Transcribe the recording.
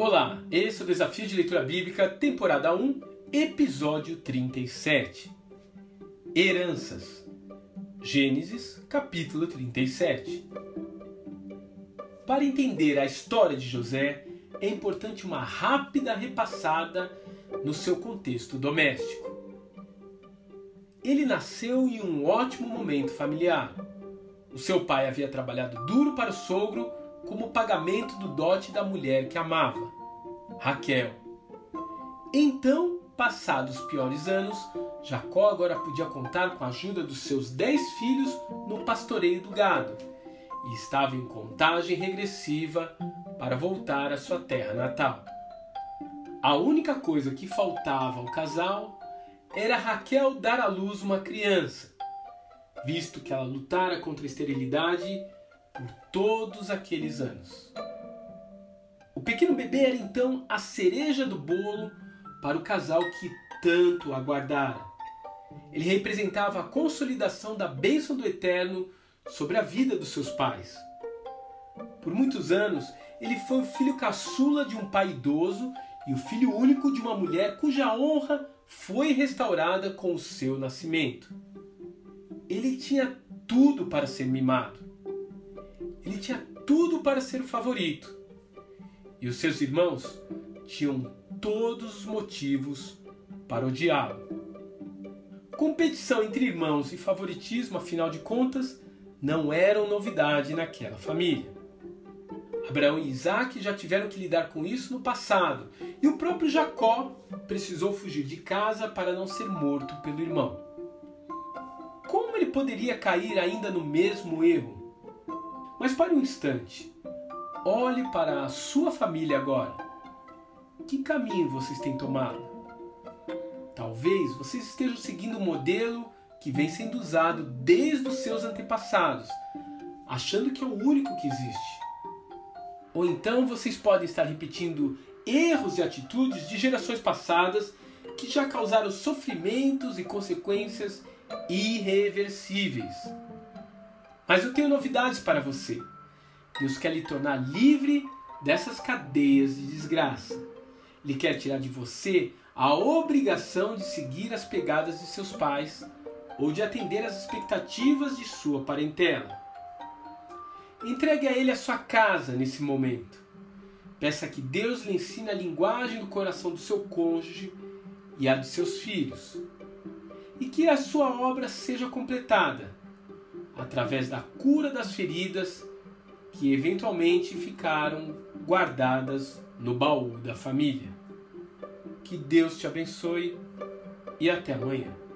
Olá, esse é o Desafio de Leitura Bíblica, temporada 1, episódio 37. Heranças. Gênesis, capítulo 37. Para entender a história de José, é importante uma rápida repassada no seu contexto doméstico. Ele nasceu em um ótimo momento familiar. O seu pai havia trabalhado duro para o sogro como pagamento do dote da mulher que amava, Raquel. Então, passados os piores anos, Jacó agora podia contar com a ajuda dos seus dez filhos no pastoreio do gado e estava em contagem regressiva para voltar à sua terra natal. A única coisa que faltava ao casal era Raquel dar à luz uma criança, visto que ela lutara contra a esterilidade por todos aqueles anos. Pequeno bebê era então a cereja do bolo para o casal que tanto aguardara. Ele representava a consolidação da bênção do Eterno sobre a vida dos seus pais. Por muitos anos, ele foi o filho caçula de um pai idoso e o filho único de uma mulher cuja honra foi restaurada com o seu nascimento. Ele tinha tudo para ser mimado. Ele tinha tudo para ser o favorito. E os seus irmãos tinham todos os motivos para odiá-lo. Competição entre irmãos e favoritismo, afinal de contas, não eram novidade naquela família. Abraão e Isaac já tiveram que lidar com isso no passado, e o próprio Jacó precisou fugir de casa para não ser morto pelo irmão. Como ele poderia cair ainda no mesmo erro? Mas pare um instante. Olhe para a sua família agora. Que caminho vocês têm tomado? Talvez vocês estejam seguindo o um modelo que vem sendo usado desde os seus antepassados, achando que é o único que existe. Ou então vocês podem estar repetindo erros e atitudes de gerações passadas que já causaram sofrimentos e consequências irreversíveis. Mas eu tenho novidades para você. Deus quer lhe tornar livre dessas cadeias de desgraça. Ele quer tirar de você a obrigação de seguir as pegadas de seus pais ou de atender às expectativas de sua parentela. Entregue a Ele a sua casa nesse momento. Peça que Deus lhe ensine a linguagem do coração do seu cônjuge e a dos seus filhos. E que a sua obra seja completada através da cura das feridas que eventualmente ficaram guardadas no baú da família. Que Deus te abençoe e até amanhã.